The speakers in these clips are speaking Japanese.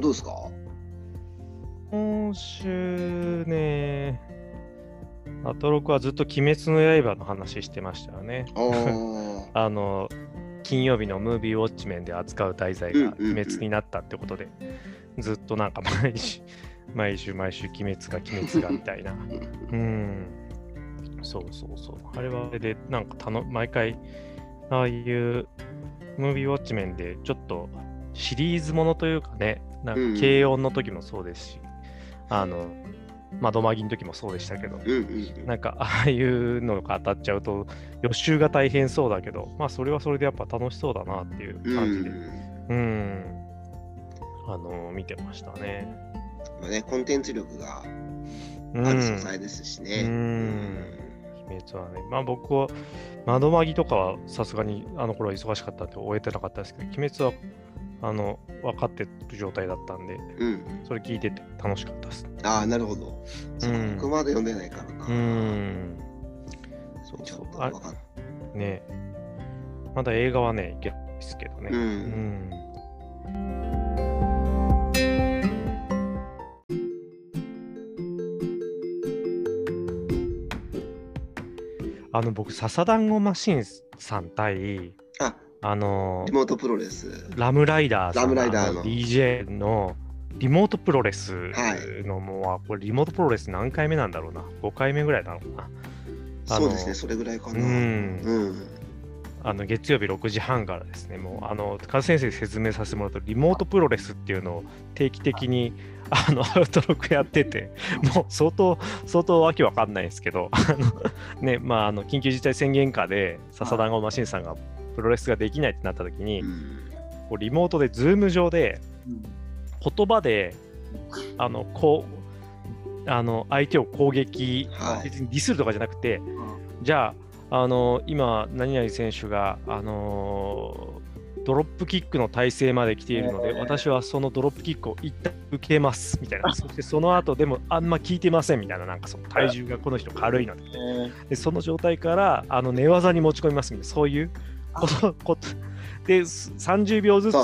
どうですか？今週ね、アトロクはずっと鬼滅の刃の話してましたよね。あ あの、金曜日のムービーウォッチメンで扱う題材が鬼滅になったってことで、ずっとなんか毎週、毎週毎週鬼滅が鬼滅がみたいな。うん。そうそうそう。あれはあれで、なんかたの毎回、ああいうムービーウォッチメンでちょっとシリーズものというかね、なんうん。か軽音の時もそうですし、あの、窓マギの時もそうでしたけど、うんうんなんか ああいうのが当たっちゃうと予習が大変そうだけど、まあそれはそれでやっぱ楽しそうだなっていううん。感じで、うん。うん、あの、見てましたね。まあね、コンテンツ力がうん、ある素材ですしね。うん。鬼滅はね、まあ僕は窓マギとかはさすがにあの頃は忙しかったんで終えてなかったですけど、鬼滅はあの分かってる状態だったんで、うん。それ聞いてて楽しかったです。ああ、なるほど。そううん僕まで読んでないからな。うん。そうちょっそう。あとわかんねまだ映画はね、いけないですけどね。う。うんん。あの僕、笹団子マシンさん対、あ、あのリモートプロレス。ラムライダーさんラムライダーのあ DJ のリモートプロレスはいのもう、これリモートプロレス何回目なんだろうな。5回目ぐらいなのかな。そうですね、それぐらいかな。ううん。ん。あの月曜日6時半からですね、もう、あの、カズ先生に説明させてもらうと、リモートプロレスっていうのを定期的に、あの、アウトロックやってて、もう相当、相当わけわかんないですけど、ね、まあ、あの、緊急事態宣言下で、笹団子マシンさんがプロレスができないってなった時に、うん。こうリモートで、 Zoom 上で、言葉で、あの、こう、あの、相手を攻撃、はい。別にディスるとかじゃなくて、じゃあ、あの今、何々選手が、あのードロップキックの体勢まで来ているので、えー私はそのドロップキックを一旦受けますみたいな、そしてその後でもあんま効いてませんみたいな、なんかその体重がこの人軽いので、でその状態からあの寝技に持ち込みますみたいな、そういうこと、ことで、す30秒ずつ。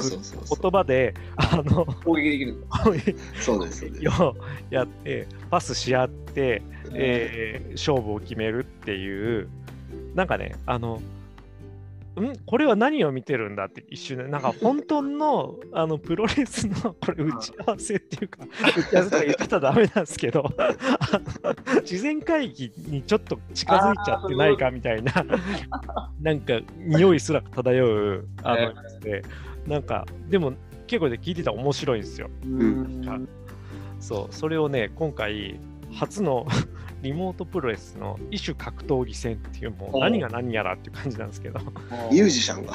言葉で、あの、攻撃できるんだ。そうです、そうです。よやって、パスし合って、えー勝負を決めるっていう、なんかね、あの、ん？これは何を見てるんだって一瞬で、なんか本当のあのプロレスの これ打ち合わせっていうか、打ち合わせとか言い方ダメなんですけど、事前会議にちょっと近づいちゃってないかみたいな、なんか匂いすら漂うあのやつで、なんか、でも結構で聞いてたら面白いんですよ。うん。そう、それをね、今回、初のリモートプロレスの異種格闘技戦っていう、もう何が何やらっていう感じなんですけど、ミュージシャンが。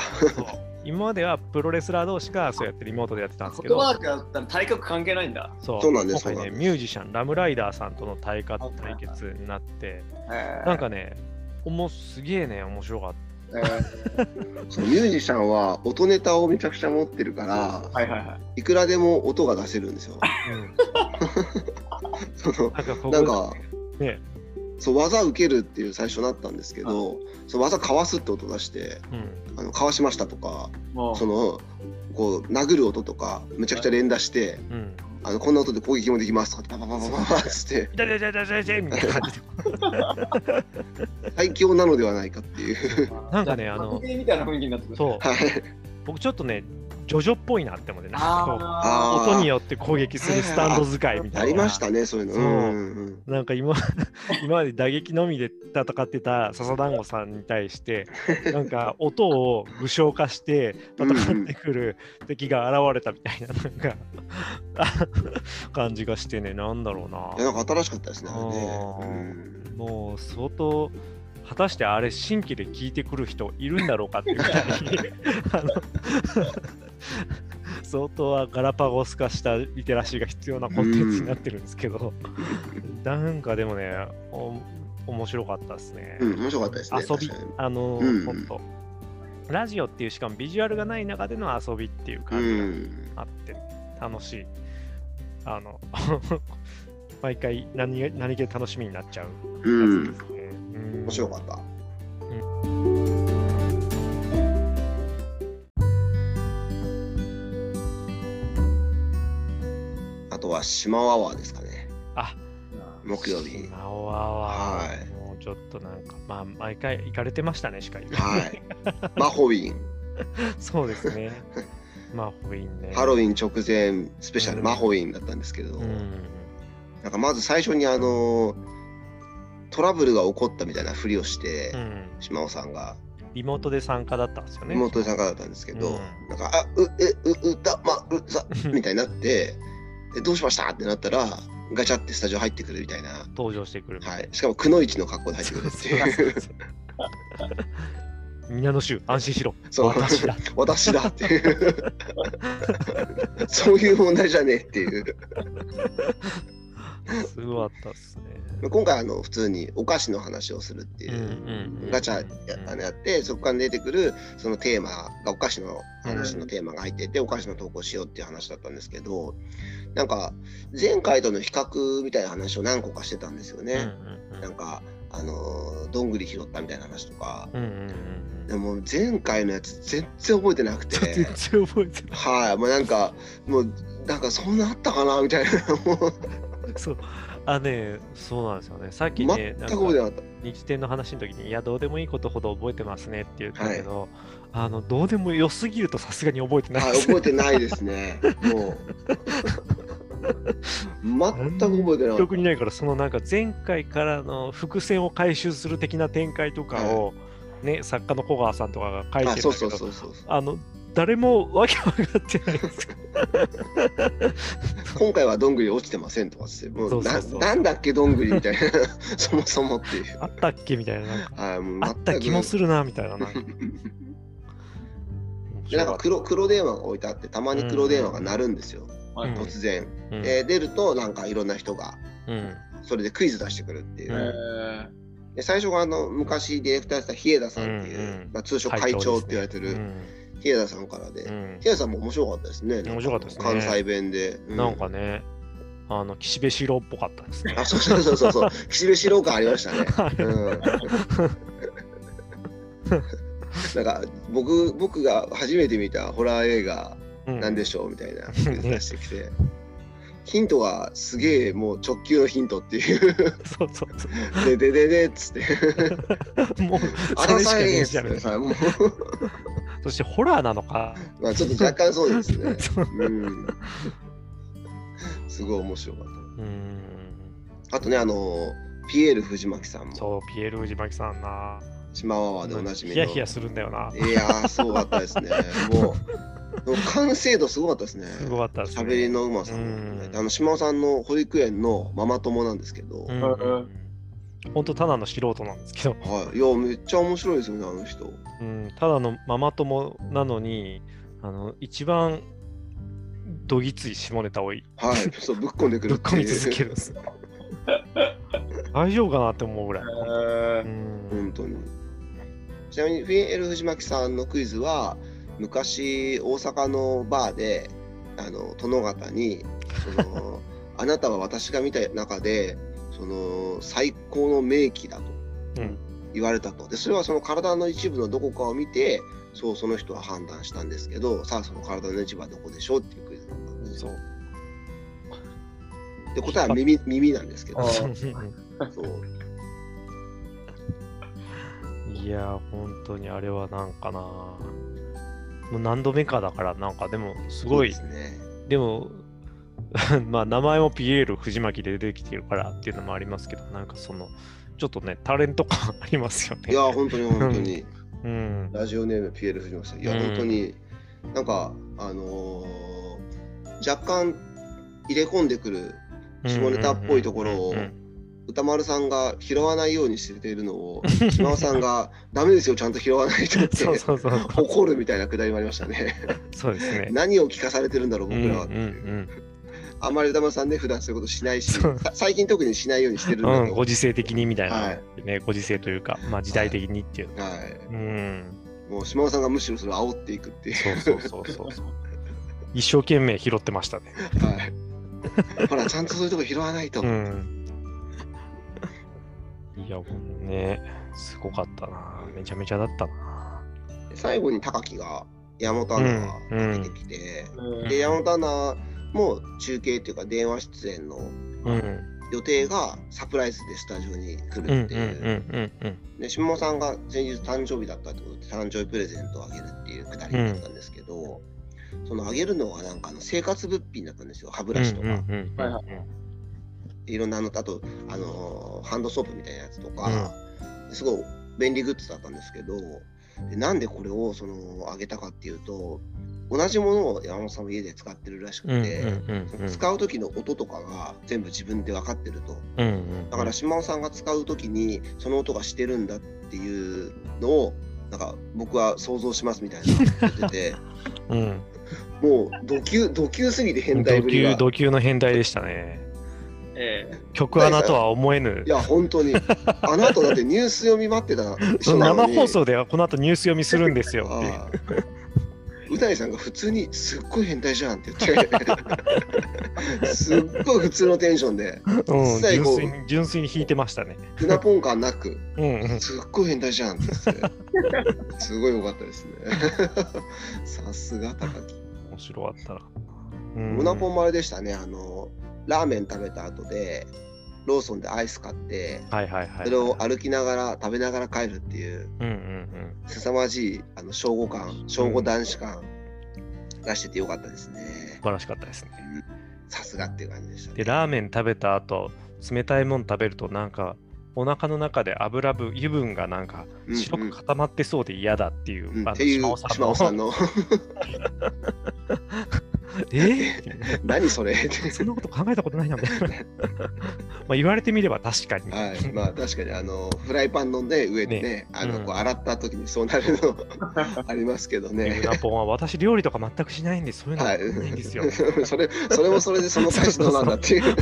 今まではプロレスラー同士がそうやってリモートでやってたんですけど、言葉だけだったら体格関係ないんだ。そう。そうなんです今回ね、ミュージシャン、ラムライダーさんとの対決対決になって、なんかね、おもすげえね、面白かっえー。そうミュージシャンは音ネタをめちゃくちゃ持ってるから、はいはいはい。いくらでも音が出せるんですよ。た。うん、そのなんかここなんかね、そう技受けるっていう最初なったんですけど、その技かわすって音出して、うん、あのかわしましたとか、そのこう殴る音とかめちゃくちゃ連打して、うん。あのこんな音で攻撃もできますとかパパパパパパパって痛い痛い痛い痛い痛いみたいな感じで。最強なのではないかっていう。なんかねあの格ゲーみたいな雰囲気になってくる。そう、はい。僕ちょっとね、ジョジョっぽいなって思って、なん音によって攻撃するスタンド使いみたいな。ありましたねそういうの。そうんうんなんか今 今まで打撃のみで戦ってた笹団子さんに対して、なんか音を具象化して戦ってくる敵が現れたみたいな、なんか 感じがしてね、なんだろうな。なんか新しかったですね。うんもう相当、果たしてあれ、新規で聞いてくる人いるんだろうかっていうぐらいあの相当はガラパゴス化したリテラシーが必要なコンテンツになってるんですけど、なんかでもね、お面白かったですね。うん、面白かったですね。遊びあの、うんほんと、ラジオっていうしかもビジュアルがない中での遊びっていうう感じがん。あって、楽しい。あの、毎回何気何気楽しみになっちゃううんやつですね。うん面白かった。あとは島ワワーですかね。あ木曜日。島尾はははいもうちょっとなんか、まあ、毎回行かれてましたね、しかり。はい。マホウィン。そうですね。まあ、ホインね。ハロウィン直前スペシャルうんマホウィンだったんですけど、うん。なんかまず最初にあのトラブルが起こったみたいなふりをして、うん。島尾さんがリモートで参加だったんですよね。妹さんからだったんですけど、うんなんか「あうえう歌まうさ」みたいになってでどうしました？ってなったらガチャってスタジオ入ってくるみたいな、登場してくる。はい、しかもくのいちの格好で入ってくるっていう。皆の衆、安心しろ。そう。私だ。私だっていう。そういう問題じゃねえっていうすごかったっすね。今回あの普通にお菓子の話をするっていう、ガチャやあのやってそこから出てくるそのテーマがお菓子の話のテーマが入ってて、お菓子の投稿しようっていう話だったんですけどなんか前回との比較みたいな話を何個かしてたんですよね。なんかあのーどんぐり拾ったみたいな話とか。でも前回のやつ全然覚えてなくて。全然覚えてない。はい。もうなんかもうなんかそんなあったかなみたいな。もう そう。あね、そうなんですよね。さっきね、全く覚えてなかった。日展の話の時に、いや、どうでもいいことほど覚えてますねって言ったけど、あの、どうでも良すぎるとさすがに覚えてないはい、です覚えてないですね。もう。全く覚えてなかっ記憶にないから、そのなんか前回からの伏線を回収する的な展開とかを、ね、作家の小川さんとかが書いてるんだけど。あの、誰もわけわかってないんです。よ。今回はどんぐり落ちてませんとかって、もうそうそうそう。ななんだっけどんぐりみたいな、そもそもっていう。あったっけみたいな、なんかはい、もうあった気もするな、みたいな。なんか。で なんか黒黒電話が置いてあって、たまに黒電話が鳴るんですよ、はい。うん突然。うん。で、出ると、なんかいろんな人が、うん。それでクイズ出してくるっていう。うん。で最初があの昔ディレクターやってた日枝さんっていう、うんうんまあ、通称会長って言われてるうん日枝さんからで、うん日枝さんも面白かったですね。面白かったですね関西弁で。うなんかね、あの岸辺四郎っぽかったですね。あ、そうそうそうそうそう。岸辺四郎感ありましたね。うん。なんか僕僕が初めて見たホラー映画うんなんでしょうみたいな出してきて、ヒントはすげえもう直球のヒントっていうそうそうそででででっつってう。もう、あそれしかねえじゃんつってさもうそしてホラーなのか。まあちょっと若干そうですね。そううん。すごい面白かっうん。た。あとねあのピエール藤巻さんもそう、ピエール・藤巻さんな。島ワワでおなじみの。ヒヤヒヤするんだよな。いやー、すごかったですね。もう、もう完成度すごかったですね。すごかったですね。喋りのうまさも、うんあの島尾さんの保育園のママ友なんですけど、うんうん本当ただの素人なんですけど、はい、いや、めっちゃ面白いですよね、あの人。うん、ただのママ友なのに、あの一番どぎつい下ネタをぶっはい、そう、ぶっこんでくるっていう。込み続けるんです。大丈夫かなって思うぐらい。えうん本当に。ちなみに、フィエル藤巻さんのクイズは、昔、大阪のバーで、あの殿方に、その あなたは私が見た中で、その最高の名器だと。うん。言われたと。でそれはその体の一部のどこかを見てそうその人は判断したんですけどさあその体の一部はどこでしょうっていうクイズだったんですそう。で答えは耳耳なんですけど。あそう。いやー、本当にあれはなんかな。もう何度目かだから、なんかでも、すごい、ですね。でも、まあ名前もピエール藤巻で出てきてるからっていうのもありますけど、なんかその、ちょっとね、タレント感ありますよね。いや本当に 本当にうん。ラジオネームピエール・藤本さんいやうん本当になんかあのー若干入れ込んでくる下ネタっぽいところをうんうんうん歌丸さんが拾わないようにしているのを 島尾さんが「ダメですよちゃんと拾わないと」って。怒るみたいなくだりもありましたね。そうですね。何を聞かされてるんだろう僕らはっていう、うんあんまり歌丸さんね普段そういうことしないし最近特にしないようにしてるんうんうん、ご時世的にみたいな、はいね、ご時世というか、まあ時代的にっていう。はうん。い、もう島尾さんがむしろそれを煽っていくっていう、そうそうそうそう。一生懸命拾ってましたね。はい、ほらちゃんとそういうとこ拾わないと、うん。いや、もうね、すごかったな。めちゃめちゃだったな。最後に高木が山本アナが出てきて、ーで山本アナも中継っていうか電話出演のうん。予定がサプライズでスタジオに来うん。うん。るっていう。うん。うん。で下尾さんが先日誕生日だったってことで誕生日プレゼントをあげるっていうくだりだったんですけど、そのあげるのはなんかあの生活物品だったんですよ歯ブラシとか、いろんなあのあと、あのーハンドソープみたいなやつとか、すごい便利グッズだったんですけどでなんでこれをそのあげたかっていうと同じものを山本さんも家で使ってるらしく。て。使う時の音とかが全部自分で分かってると。だから島尾さんが使う時にその音がしてるんだっていうのをなんか僕は想像しますみたいな言ってて うん。もう度級度級すぎて変態ぶりが土級の変態でしたね。え曲穴とは思えぬい。や本当にあなただってニュース読み待ってた 生放送ではこの後ニュース読みするんですよっていう。大さんが普通にすっごい変態じゃんって言ってすっごい普通のテンションでうん、純粋に純粋に弾いてましたね。ふなポン感なくうんうん。すっごい変態じゃんって言ってすごい良かったですね さすが高木面白かったな。うんうなぽんもあれでしたねあのラーメン食べた後でローソンでアイス買ってはいはいはい。それを歩きながら食べながら帰るっていううんうん凄まじいあの正午感正午男子感出しててよかったですねうん。素晴らしかったですね。さすがっていう感じでしたねで、ラーメン食べた後、冷たいもの食べるとなんか、お腹の中で油分、油分がなんかうんうん白く固まってそうで嫌だっていう、うんっていうんの。島尾さんの え？ー 何それ？そんなこと考えたことないなみたいな。まあ言われてみれば確かに。はい、まあ確かにあのフライパンのね上でねねうんあのこう洗った時にそうなるのありますけどねう。なぽんは私料理とか全くしないんでそういうのはないいんですよ。それそれもそれでその返しどうなんだっていう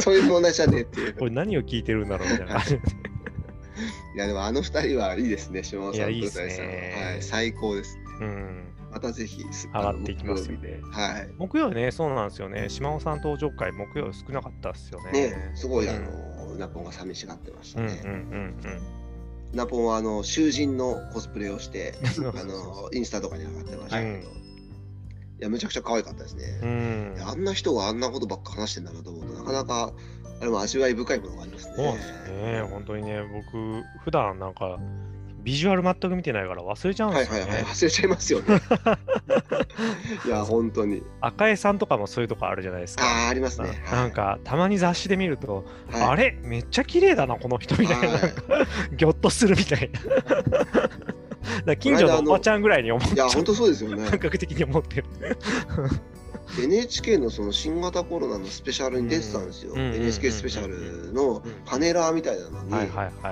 そういう問題じゃねえっていう。これ何を聞いてるんだろうみたいな。いやでもあの二人はいいですね、島尾さんといやいいっすねははい、最高です。うん。またぜひす上がっていきますあのんで。はい。木曜ね、そうなんですよね。島尾さん登場会、木曜少なかったっすよね。ね、すごいあうんの、うなぽんが寂しがってましたうんうんね。うんうなぽんはあの囚人のコスプレをして、うん。あのインスタとかに上がってましたけど、うんいやめちゃくちゃ可愛かったですね。うんあんな人があんなことばっか話してんだなと思うとなかなかあれも味わい深いものがありますね。そうですよね。本当にね、僕、普段なんか、ビジュアル全く見てないから忘れちゃうんですよね。はいはいはい、忘れちゃいますよね。いや、本当に。赤江さんとかもそういうとこあるじゃないですか。ああ、ありますね。ななんか、たまに雑誌で見ると、はい、あれめっちゃ綺麗だな、この人みたいな。はいぎょっとするみたいな。だ近所のおばちゃんぐらいに思っいや、ちゃう本当そうですよね 感。覚的に思ってる。NHK のその新型コロナのスペシャルに出てたんですよ。うん NHK スペシャルのパネラーみたいなのに、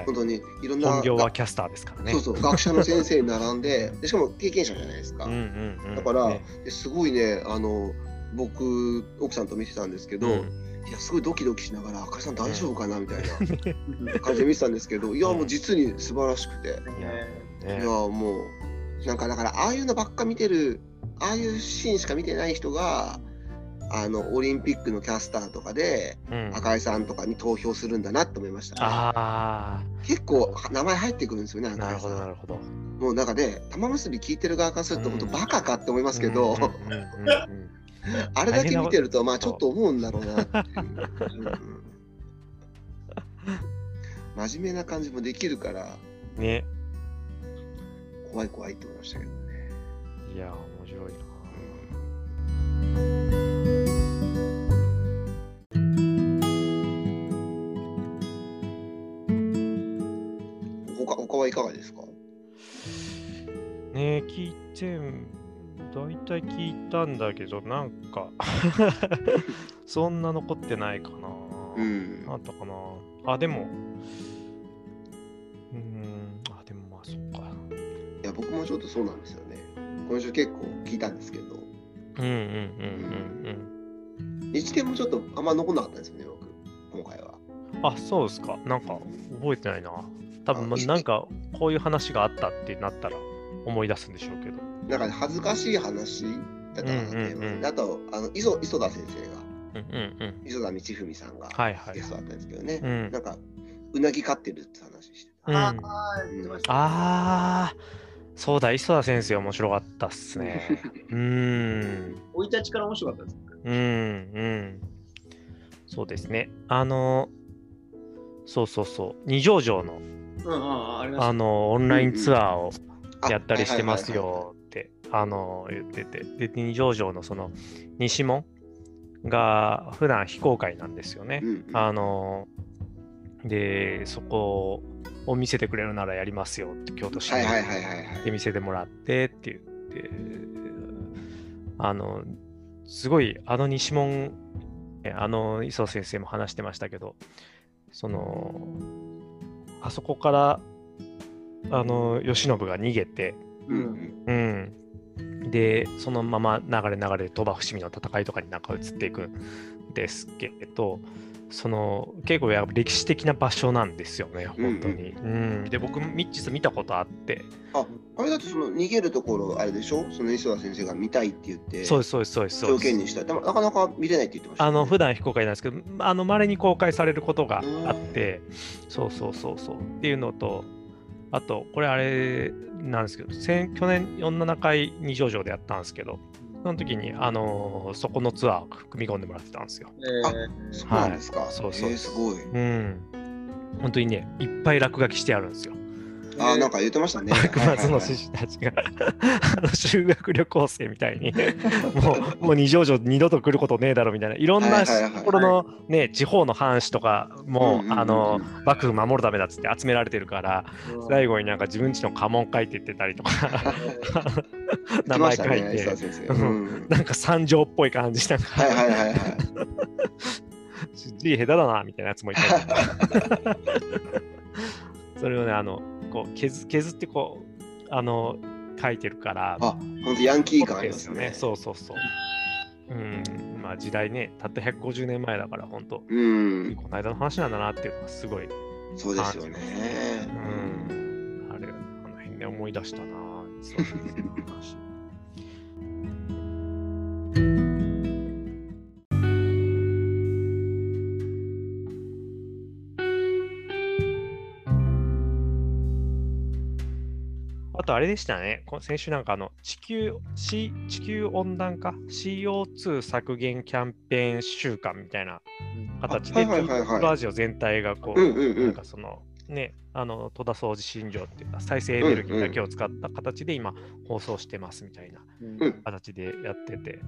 本当にいろんな本業はキャスターですからね。そうそう学者の先生に並んででしかも経験者じゃないですか。だからねすごいねあの僕奥さんと見てたんですけど、うんいやすごいドキドキしながら赤井さん大丈夫かなみたいな感じで見てたんですけどいやもう実に素晴らしくて。いやもうなんかだからああいうのばっか見てるああいうシーンしか見てない人があのオリンピックのキャスターとかでうん。赤井さんとかに投票するんだなって思いました、ね、あ結構名前入ってくるんですよねあ、なるほどなんるほど。もうなんかね玉結び聞いてる側からすると本当バカかって思いますけど、あれだけ見てるとまあちょっと思うんだろうなっていう、うん真面目な感じもできるからうんね。怖い怖いって思いましたけどね。いや。他他はいかがですか？ね聞いて、大体聞いたんだけど、なんか、そんな残ってないかな。うんあったかな。あ、でも、うーん、あ、でもまあ、そっか。いや僕もちょっとそうなんですよね今週結構聞いたんですけどうんうんうん日展もちょっとあんま残んなかったんですよね僕今回はうんうん。あ、そうですか。なんか、覚えてないな。多分、まなんか、こういう話があったってなったら思い出すんでしょうけど。なんか恥ずかしい話だったかなうんうんうんあとあの磯磯田先生がうんうんうん。磯田道文さんがはいはいゲストだったんですけどね、うんなんかうなぎ飼ってるって話してたうんああ。ああ、そうだ、磯田先生面白かったっすね。うーん。生い立ちから面白かったです。うん、うん。そうですね。あの、そうそうそう、二条城のうんうんうん、あ。あのオンラインツアーをあやったりしてますよってあの言ってて、で、二条城のその西門が普段非公開なんですよねはい。うんあので、そこを見せてくれるならやりますよって京都市で見せてもらってって言って、あの、すごい、あの西門、えあの、磯先生も話してましたけど、その、あそこから、あの、慶喜が逃げて、うん。うん。で、そのまま流れ流れで鳥羽伏見の戦いとかになんか移っていくんですけど、その結構や歴史的な場所なんですよね、本当に。うん。で、僕、ミッチス見たことあって、あれだってその逃げるところあれでしょ？その磯田先生が見たいって言って。そうです、そうです、そうです。そう条件にしたでもなかなか見れないって言ってましたね、あの普段非公開なんですけど、あの稀に公開されることがあって、そうそうそうそう。っていうのと、あと、これあれなんですけど、先去年47回二条城でやったんですけど、その時に、あのーそこのツアーを組み込んでもらってたんですよ。えーそうなんですか、はいそうそうえーすごいうん。本当にね、いっぱい落書きしてあるんですよ。あーなんか言ってましたね。幕末の志士たちが あの修学旅行生みたいに もうもう二条城二度と来ることねえだろみたいないろんなところのね地方の藩士とかもあの幕府守るためだっつって集められてるから最後になんか自分ちの家紋書いてってたりとか 名前書いてなんか三条っぽい感じな。んかはいはいはいはい。字下手だなみたいなやつもいたりそれをねあのこう削削ってこうあの書いてるからあ本当ヤンキー感ありますね。そうそうそう。うん。まあ時代ねたった150年前だから本当。うん。この間の話なんだなっていうのがすごい。そうですよね。うん。あれあの辺で思い出したなそうそうそう話とあれでしたね、こ先週なんかあの地球、C、地球温暖化？CO2 削減キャンペーン週間みたいな形で、あはいはいはいはい。ラジオ全体がこう、うんうんうん。なんかそのね、あの戸田掃除新庄っていうか再生エネルギーだけを使った形で今放送してますみたいなうん形でやってて、で、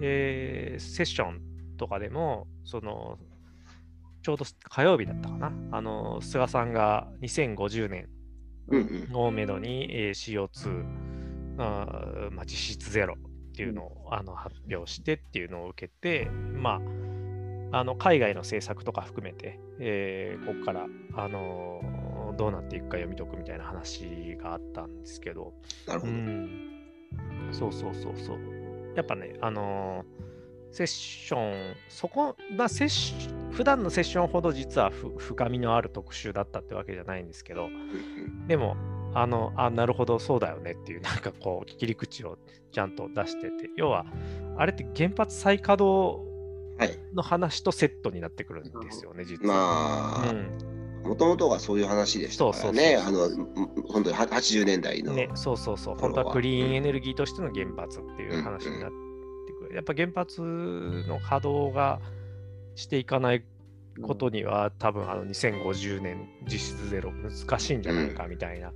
えーセッションとかでも、その、ちょうど火曜日だったかな、あの、菅さんが2050年をめどに、えー CO2、あーまあ、実質ゼロっていうのを、あの発表してっていうのを受けて、まあ、あの海外の政策とか含めて、えーここから、あのーどうなっていくか読み解くみたいな話があったんですけど、うなるほど、ん、そうそうそうそう。やっぱね、あのーセッション、そこ、まあ、セッシ普段のセッションほど実はふ深みのある特集だったってわけじゃないんですけど、うん。でも、あの、あ、なるほど、そうだよねっていう、なんかこう、切り口をちゃんと出してて、要は、あれって原発再稼働の話とセットになってくるんですよね、実は。まあうん、もともとがそういう話でしたからね。あの本当には80年代の、ね、そうそうそう、本当はクリーンエネルギーとしての原発っていう話になって。やっぱ原発の稼働がしていかないことには、多分あの2050年実質ゼロ難しいんじゃないかみたいな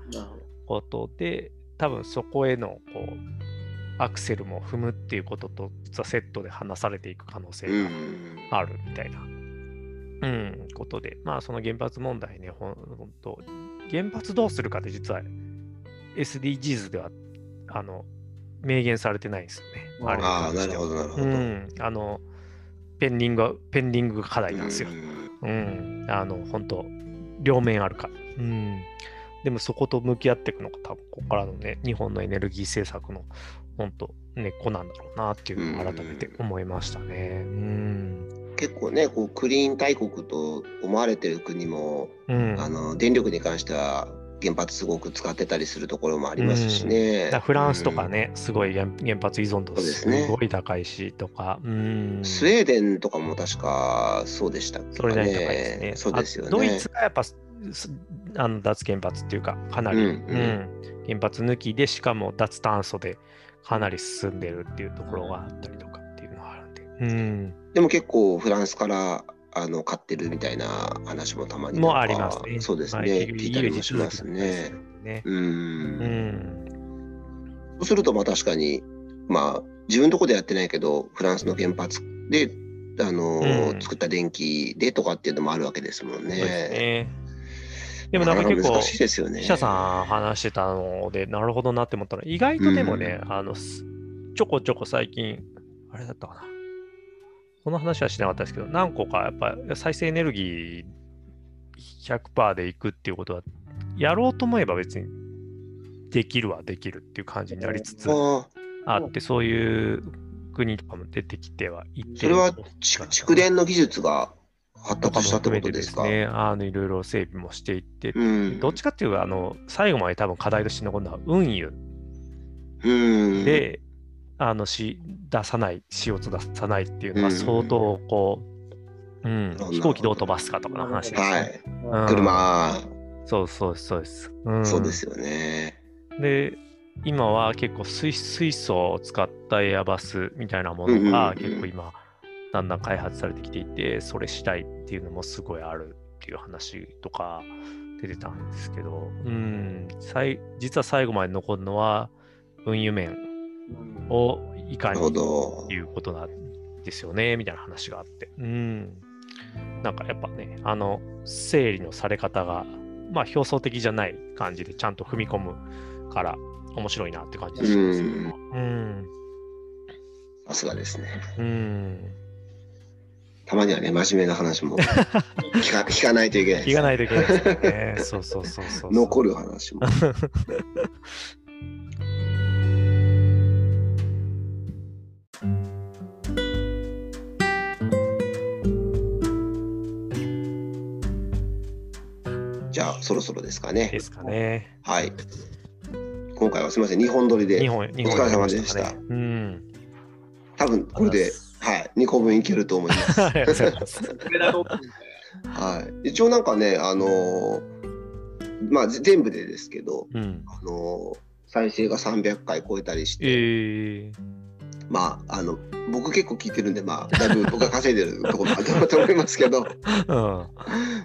ことで、多分そこへのこうアクセルも踏むっていうことと、実はセットで話されていく可能性うん。があるみたいな、うん、ことで、まあその原発問題ね、ほんほんと、原発どうするかって実は SDGs ではあの明言されてないんですよね。あああなるほどなるほど、うん、あのペンディングはペンディング課題なんですよ。うんうん、あの本当両面あるから。うん、でもそこと向き合っていくのが多分ここからのね日本のエネルギー政策の本当根っこなんだろうなっていうのを改めて思いましたね。うん。結構ねこうクリーン大国と思われてる国も、うん、あの電力に関しては原発すごく使ってたりするところもありますしね。だからフランスとかね、すごい原原発依存度すごい高いしとか、うん。スウェーデンとかも確かそうでしたっけそれなりに高いですね。そうですよね。あドイツがやっぱすあの脱原発っていうか、かなり、うんううんん原発抜きで、しかも脱炭素でかなり進んでるっていうところがあったりとかっていうのがあるんで。うん、でも結構フランスからあの買ってるみたいな話もたまにもありますね。そうですね、はい聞いたりもしますね。。ねう。んうん。そうするとまあ確かにまあ自分のとこでやってないけどフランスの原発であのーうん作った電気でとかっていうのもあるわけですもんね。でもなんか結構。記者さん話してたので、なるほどなって思ったら、意外とでもね、あの、すちょこちょこ最近、あれだったかな。この話はしなかったですけど、何個かやっぱ再生エネルギー100%でいくっていうことは、やろうと思えば別にできるはできるっていう感じになりつつああって、そういう国とかも出てきてはいって。ーそれはち蓄電の技術が発達したってことですか？ね、あのいろいろ整備もしていって、うん、どっちかっていうと、あの最後まで多分課題として残るのは運輸うん、で、あのし出さない、CO2 出さないっていうのうんは相当こう、うんほど。飛行機どう飛ばすかとかの話ですはね。い、うん。車、そうそうそうです。うん。そうですよね。で、今は結構水水素を使ったエアバスみたいなものうんうんがうん。結構今、だんだん開発されてきていて、それしたいっていうのもすごいあるっていう話とか出てたんですけど、うん、さい実は最後まで残るのは運輸面をいかに。いうことなんですよね、みたいな話があって。うん。なんかやっぱね、あの、整理のされ方が、まあ表層的じゃない感じでちゃんと踏み込むから面白いなって感じがします。うん。さすがですね。うん。たまにはね、真面目な話も聞か 聞かないといけないです聞かないといけないですよね。そうそうそうそう。残る。る話も。じゃあ、そろそろですかねで。すかね。はい。今回はすみません、2本撮りでお疲れ様でしたやりまねうん。多分これで、はい、2個分いけると思います。はい、一応なんかね、あのーまあぜ全部でですけど、うん。あのー再生が300回超えたりして、えー、まああの僕結構聞いてるんで、まあだいぶ僕が稼いでるところもあると思いますけど、うん。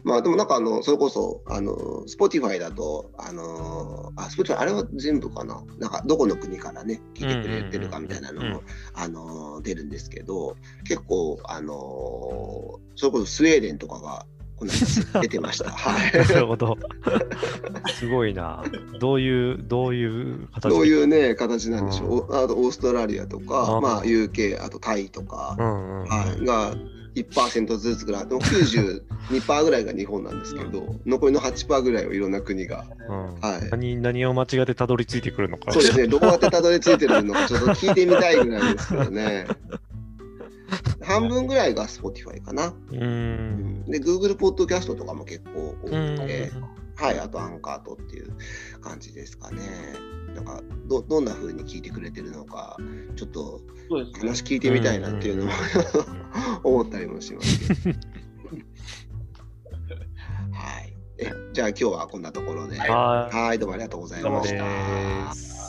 まあでもなんかあのそれこそあの Spotify だとあのあ Spotify あれは全部かな、なんかどこの国からね聞いてくれてるかみたいなのもあの出るんですけど、結構あのそれこそスウェーデンとかが出てました。はい。なるほど。すごいな。どういう、どういう形どうう。いうね、形なんでしょう。おあとオーストラリアとか、あまあ UK、あとタイとか、うんうん。はい、が1%ずつぐらい、でも92%ぐらいが日本なんですけど、残りの8%ぐらいをいろんな国が。うんはい。何何を間違ってたどり着いてくるのか。そうですね、どうやってたどり着いてるのか、ちょっと聞いてみたいぐらいですけどね。半分ぐらいが Spotify かな。うーん。で、Google ポッドキャストとかも結構多くうんて、はい、あとアンカートっていう感じですかね。なんかど、どんな風に聞いてくれてるのか、ちょっと。話聞いてみたいなっていうのも 思ったりもしますけど。はい。えじゃあ今日はこんなところで。ははい、どうもありがとうございました。す。